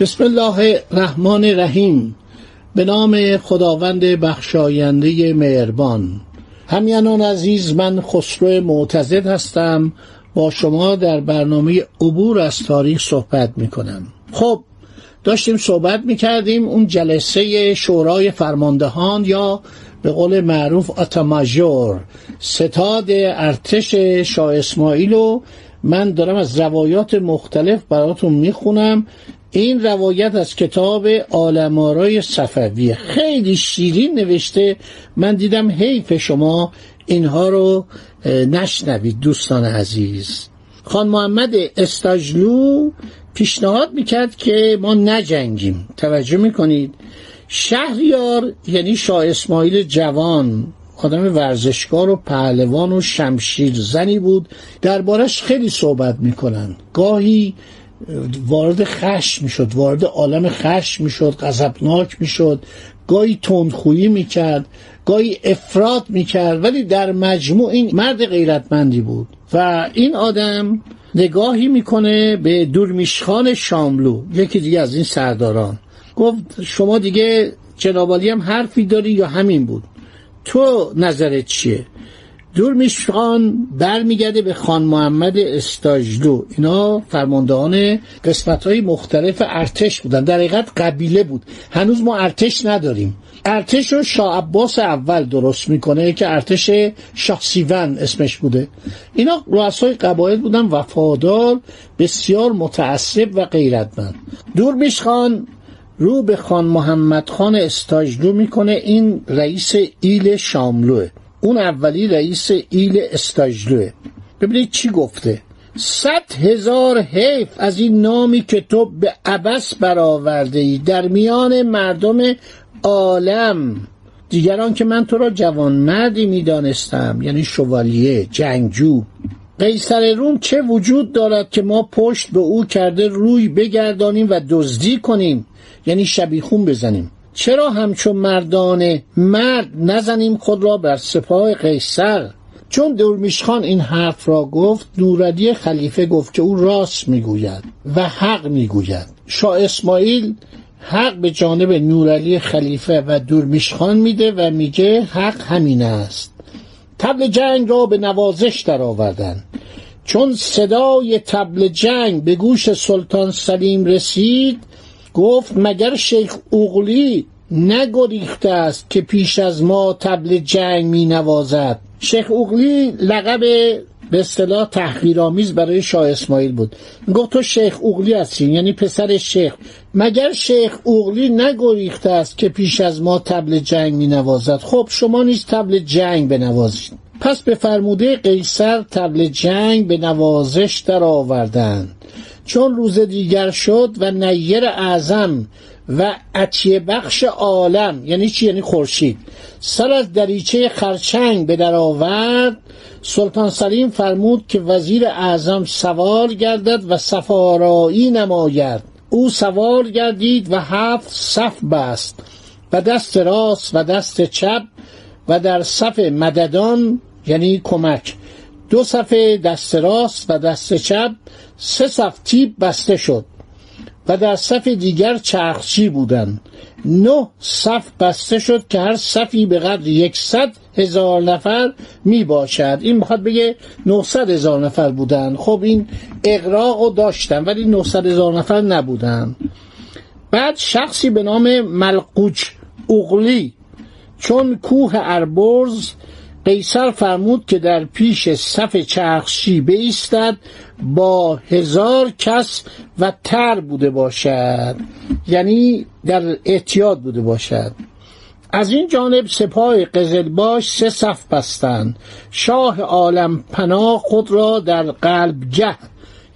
بسم الله الرحمن الرحیم. به نام خداوند بخشاینده مهربان. همیانان عزیز من خسرو معتزد هستم. با شما در برنامه عبور از تاریخ صحبت می کنم خب داشتیم صحبت می کردیم اون جلسه شورای فرماندهان یا به قول معروف آتاماژور. ستاد ارتش شاه اسماعیل و من دارم از روایات مختلف براتون می‌خونم. این روایت از کتاب آلمارای صفویه. خیلی شیرین نوشته. من دیدم حیف شما اینها رو نشنوید دوستان عزیز. خان محمد استاجلو پیشنهاد می‌کرد که ما نجنگیم. توجه می‌کنید. شهریار یعنی شاه اسماعیل جوان آدم ورزشکار و پهلوان و شمشیر زنی بود. دربارش خیلی صحبت می‌کنن. گاهی وارد خشم می‌شد وارد عالم خشم می‌شد غضبناک می‌شد گاهی تندخویی می‌کرد گاهی افراد می‌کرد ولی در مجموع این مرد غیرتمندی بود. و این آدم نگاهی می‌کنه به دورمیشخان شاملو یکی دیگه از این سرداران. گفت شما دیگه جنابالی هم حرفی داری یا همین بود؟ تو نظرت چیه؟ دورمیشخان برمیگرده به خان محمد استاجلو. اینا فرماندهان قسمت های مختلف ارتش بودن. در حقیقت قبیله بود. هنوز ما ارتش نداریم. ارتش رو شاه عباس اول درست می‌کنه که ارتش شاه اسمش بوده. اینا رؤسای قبایل بودن وفادار بسیار متعصب و غیرتمند. دورمیش خان رو به خان محمد خان استاجلو می‌کنه. این رئیس ایل شاملوه. اون اولی رئیس ایل استاجلوه ببینید چی گفته؟ صد هزار حیف از این نامی که تو به عبس برآورده ای در میان مردم عالم. دیگران که من تو را جوان مردی می‌دانستم. یعنی شوالیه جنگجو. قیصر روم چه وجود دارد که ما پشت به او کرده روی بگردانیم و دزدی کنیم؟ یعنی شبیخون بزنیم. چرا همچون مردان مرد نزنیم خود را بر سپاه قیصر؟ چون دورمیشخان این حرف را گفت نوردی خلیفه گفت که او راست می‌گوید و حق می‌گوید. شاه اسماعیل حق به جانب نورعلی خلیفه و دورمیشخان میده و میگه حق همین است. تبل جنگ را به نوازش درآوردند چون صدای تبل جنگ به گوش سلطان سلیم رسید گفت مگر شیخ اوغلی نگریخته است که پیش از ما تبل جنگ می نوازد؟ شیخ اوغلی لقب به اصطلاح تحقیرآمیز برای شاه اسماعیل بود. گفت تو شیخ اوغلی هستی یعنی پسر شیخ. مگر شیخ اوغلی نگریخته است که پیش از ما تبل جنگ می نوازد؟ خب شما نیز تبل جنگ بنوازید. پس به فرموده قیصر تبل جنگ به نوازش در آوردند چون روز دیگر شد و نیر اعظم و عطیه بخش عالم یعنی چی؟ یعنی خورشید. سر از دریچه خرچنگ به در آورد. سلطان سلیم فرمود که وزیر اعظم سوار گردد و سفارایی نماید. او سوار گردید و هفت صف بست. و دست راست و دست چپ و در صف مددان یعنی کمک. دو صفحه دست راست و دست چپ سه صف تیب بسته شد و در صف دیگر چرخچی بودند. نه صف بسته شد که هر صفی به قدر یکصد هزار نفر می باشد. این می‌خواد بگه 900 هزار نفر بودن خب این اقراق رو داشتن ولی 900 هزار نفر نبودن بعد شخصی به نام ملقوچ اغلی چون کوه اربرز قیصر فرمود که در پیش صف چرخشی بیستد با هزار کس و تر بوده باشد. یعنی در احتیاط بوده باشد. از این جانب سپاه قزلباش سه صف بستند. شاه عالم پناه خود را در قلبگه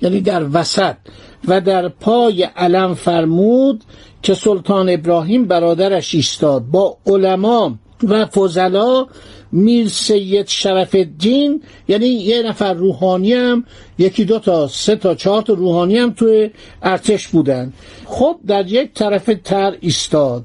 یعنی در وسط و در پای علم فرمود که سلطان ابراهیم برادرش ایستاد. با علما و فضلا میر سید شرف الدین یعنی یه نفر روحانی هم یکی دو تا سه تا چهار تا روحانی هم توی ارتش بودن. خب در یک طرف تر ایستاد.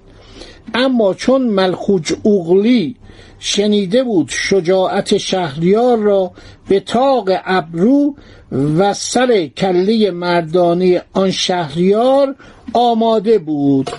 اما چون ملخوج اوغلی شنیده بود شجاعت شهریار را به تاق ابرو و سر کله مردانه آن شهریار آماده بود.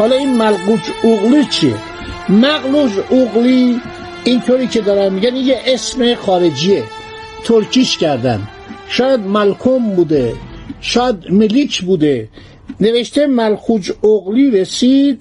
حالا این ملقوج اوغلی چیه مغلوج اوغلی اینطوری که دارن میگن یه اسم خارجیه. ترکیش کردن. شاید ملکم بوده شاید ملیک بوده. نوشته ملخوج اغلی رسید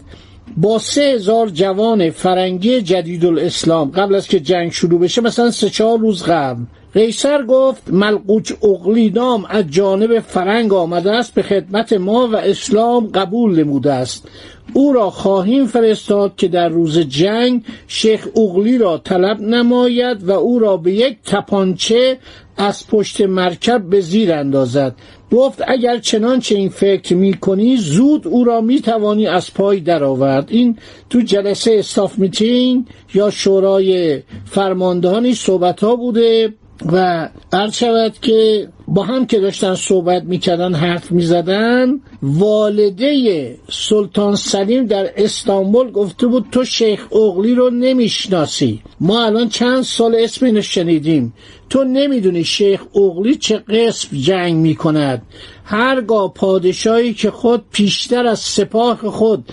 با سه هزار جوان فرنگی جدید الاسلام قبل از که جنگ شروع بشه مثلا سه چهار روز قبل. قیصر گفت ملقوج اغلی نام از جانب فرنگ آمده است به خدمت ما و اسلام قبول نموده است. او را خواهیم فرستاد که در روز جنگ شیخ اغلی را طلب نماید و او را به یک تپانچه از پشت مرکب به زیر اندازد. گفت اگر چنانچه این فکر می کنی زود او را می توانی از پای درآورد. این تو جلسه استاف میتینگ یا شورای فرماندهانی صحبت ها بوده؟ و عرض شود که با هم که داشتن صحبت می‌کردن حرف می‌زدن والده سلطان سلیم در استانبول گفته بود تو شیخ اغلی رو نمی‌شناسی. ما الان چند سال اسم اینو شنیدیم. تو نمی‌دونی شیخ اغلی چه قسم جنگ می‌کند. هرگاه پادشاهی که خود پیشتر از سپاه خود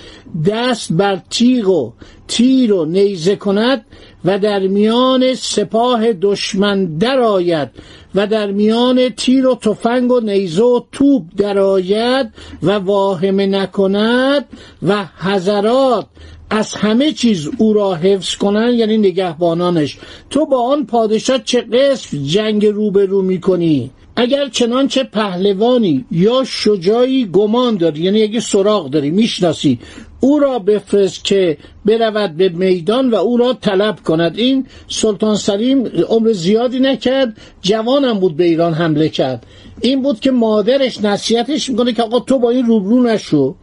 دست بر تیغ و تیر و نیزه کند و در میان سپاه دشمن درآید و در میان تیر و تفنگ و نیزه و توپ درآید و واهمه نکند و حضرات از همه چیز او را حفظ کنند یعنی نگهبانانش. تو با آن پادشاه چه قسم جنگ روبرو می‌کنی؟ اگر چنانچه پهلوانی یا شجاعی گمان داری یعنی اگه سراغ داری می‌شناسی او را بفرست که برود به میدان و او را طلب کند. این سلطان سلیم عمر زیادی نکرد جوانم بود به ایران حمله کرد. این بود که مادرش نصیحتش می‌کنه که آقا تو با این روبرو نشو.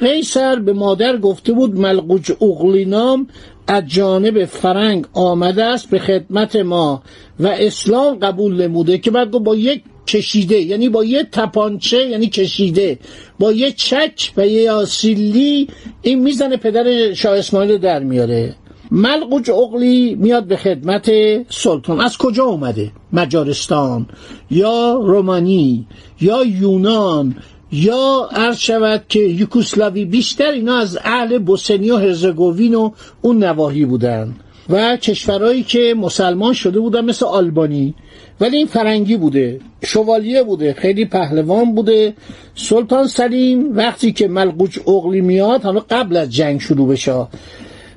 قیصر به مادر گفته بود ملقوج اغلینام از جانب فرنگ آمده است به خدمت ما و اسلام قبول نموده که بعد با یک کشیده یعنی با یه تپانچه یعنی کشیده با یه چک و یه آسیلی این می‌زنه پدر شاه اسماعیل در میاره. ملقوج اغلی میاد به خدمت سلطان. از کجا اومده؟ مجارستان یا رومانی یا یونان یا عرض شود که یوکوسلاوی بیشتر اینا از اهل بوسنی و هرزگوین و اون نواحی بودن و کشورهایی که مسلمان شده بودن مثل آلبانی. ولی این فرنگی بوده شوالیه بوده خیلی پهلوان بوده. سلطان سلیم وقتی که ملقوج اغلی میاد حالا قبل از جنگ شروع بشه.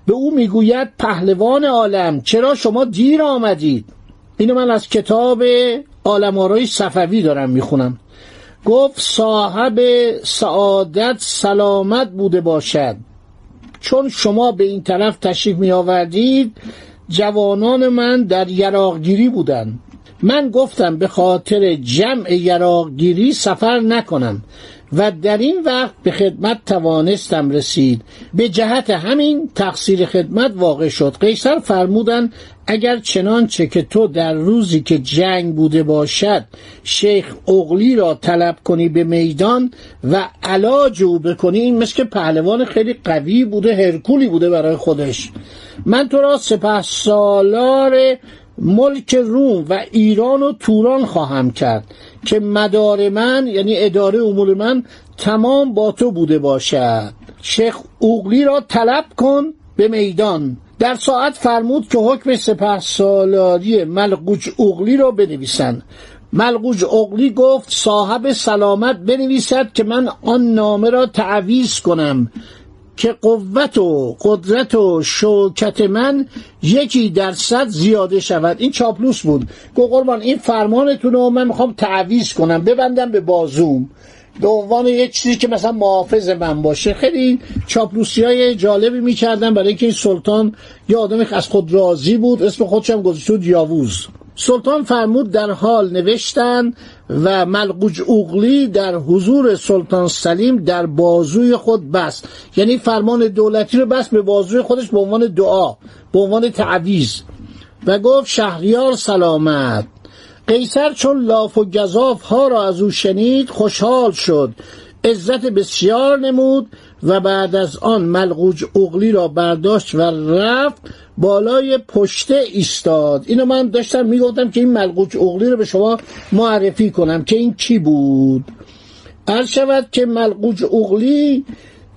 به او می‌گوید پهلوان عالم چرا شما دیر آمدید؟ اینو من از کتاب آلمارای صفوی دارم می‌خونم. گفت صاحب سعادت سلامت بوده باشد. چون شما به این طرف تشریف می آوردید جوانان من در یراقگیری بودند. من گفتم به خاطر جمع یراقگیری سفر نکنم. و در این وقت به خدمت توانستم رسید. به جهت همین تقصیر خدمت واقع شد. قیصر فرمودن اگر چنانچه که تو در روزی که جنگ بوده باشد شیخ اغلی را طلب کنی به میدان و علاج او بکنی این مثل که پهلوان خیلی قوی بوده هرکولی بوده برای خودش. من تو را سپه سالار ملک روم و ایران و توران خواهم کرد. که مدار من یعنی اداره امور من تمام با تو بوده باشد. شیخ اوغلی را طلب کن به میدان. در ساعت فرمود که حکم سپه سالاری ملقوج اوغلی را بنویسند ملقوج اغلی گفت صاحب سلامت بنویسد که من آن نامه را تعویز کنم. که قوت و قدرت و شوکت من یکی درصد زیاده شود. این چاپلوس بود. گو قربان این فرمانتون رو من می‌خوام تعویز کنم. ببندم به بازوم به عنوان یک چیزی که مثلا محافظ من باشه. خیلی چاپلوسی های جالبی می‌کردن برای اینکه این سلطان یه آدم از خود راضی بود اسم خودش هم گذاشته یاووز سلطان فرمود در حال نوشتن و ملقوج اوغلی در حضور سلطان سلیم در بازوی خود بست. یعنی فرمان دولتی رو بست به بازوی خودش به عنوان دعا به عنوان تعویز و گفت شهریار سلامت. قیصر چون لاف و گذاف ها را از او شنید خوشحال شد. عزت بسیار نمود. و بعد از آن ملقوج اغلی را برداشت و رفت بالای پشته ایستاد. اینو من داشتم می‌گفتم که این ملقوج اغلی رو به شما معرفی کنم که این کی بود. عرض شود که ملقوج اغلی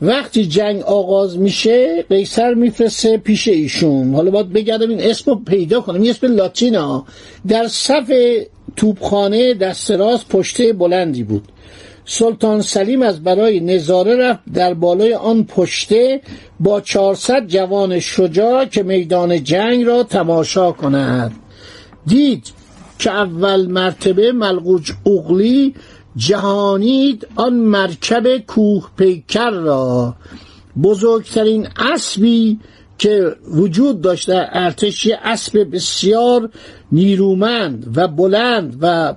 وقتی جنگ آغاز میشه قیصر میفرسته پیش ایشون. حالا باید بگردم این اسم رو پیدا کنم. این اسم لاتینا. در صف توپخانه دست راست پشته بلندی بود. سلطان سلیم از برای نظاره رفت در بالای آن پشته با 400 جوان شجاع که میدان جنگ را تماشا کند دید که اول مرتبه ملقوج اغلی جهانید آن مرکب کوه پیکر را. بزرگترین اسبی که وجود داشته ارتش اسب بسیار نیرومند و بلند و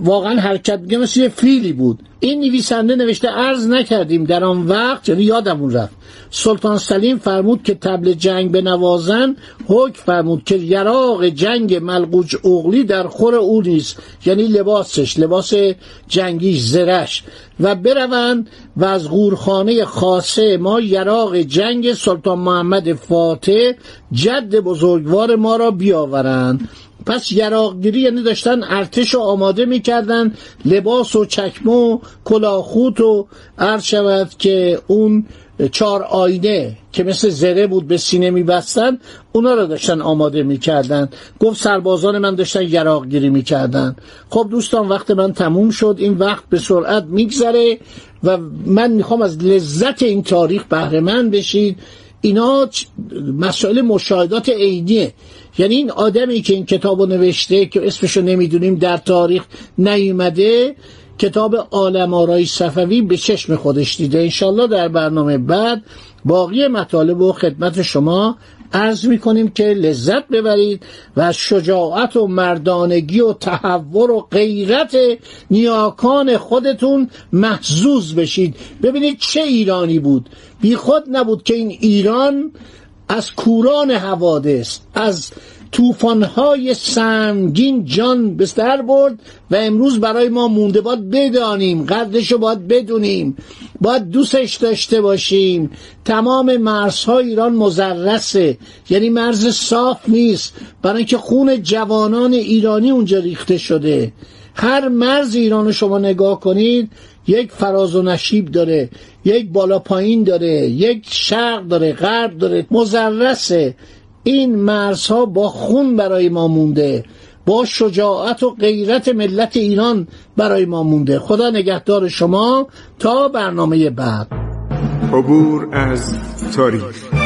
واقعا حرکت میگه مثل یه فیلی بود. این نویسنده نوشته ارز نکردیم در آن وقت یعنی یادمون رفت. سلطان سلیم فرمود که تبل جنگ به نوازن حکم فرمود که یراق جنگ ملقوج اغلی در خور او نیست. یعنی لباسش لباس جنگیش زرش. و بروند و از غورخانه خاصه ما یراق جنگ سلطان محمد فاتح جد بزرگوار ما را بیاورند. پس یراقگیری یعنی داشتن ارتش رو آماده می‌کردن لباس و چکمه و کلاخوت و عرض شود که اون چهار آینه که مثل زره بود به سینه میبستن اونا رو داشتن آماده می‌کردن. گفت سربازان من داشتن یراقگیری می‌کردن. خب دوستان وقت من تموم شد. این وقت به سرعت میگذره و من می‌خوام از لذت این تاریخ بهره من بشید. اینا مسائل مشاهدات عینیه. یعنی این آدمی که این کتابو نوشته که اسمشو نمی‌دونیم در تاریخ نیومده کتاب عالم آرای صفوی به چشم خودش دیده. انشالله در برنامه بعد باقی مطالب و خدمت شما عرض می‌کنیم که لذت ببرید و شجاعت و مردانگی و تحور و غیرت نیاکان خودتون محزوز بشید. ببینید چه ایرانی بود. بی خود نبود که این ایران از کوران حوادث از توفانهای سنگین جان به سر برد و امروز برای ما مونده. باید بدانیم قدرش رو باید بدونیم. باید دوستش داشته باشیم. تمام مرزهای ایران مزرسه. یعنی مرز صاف نیست. برای اینکه خون جوانان ایرانی اونجا ریخته شده. هر مرز ایران شما نگاه کنید یک فراز و نشیب داره یک بالا پایین داره یک شرق داره غرب داره مزرسه. این مرزها با خون برای ما مونده با شجاعت و غیرت ملت ایران برای ما مونده. خدا نگهدار شما تا برنامه بعد. عبور از تاریخ.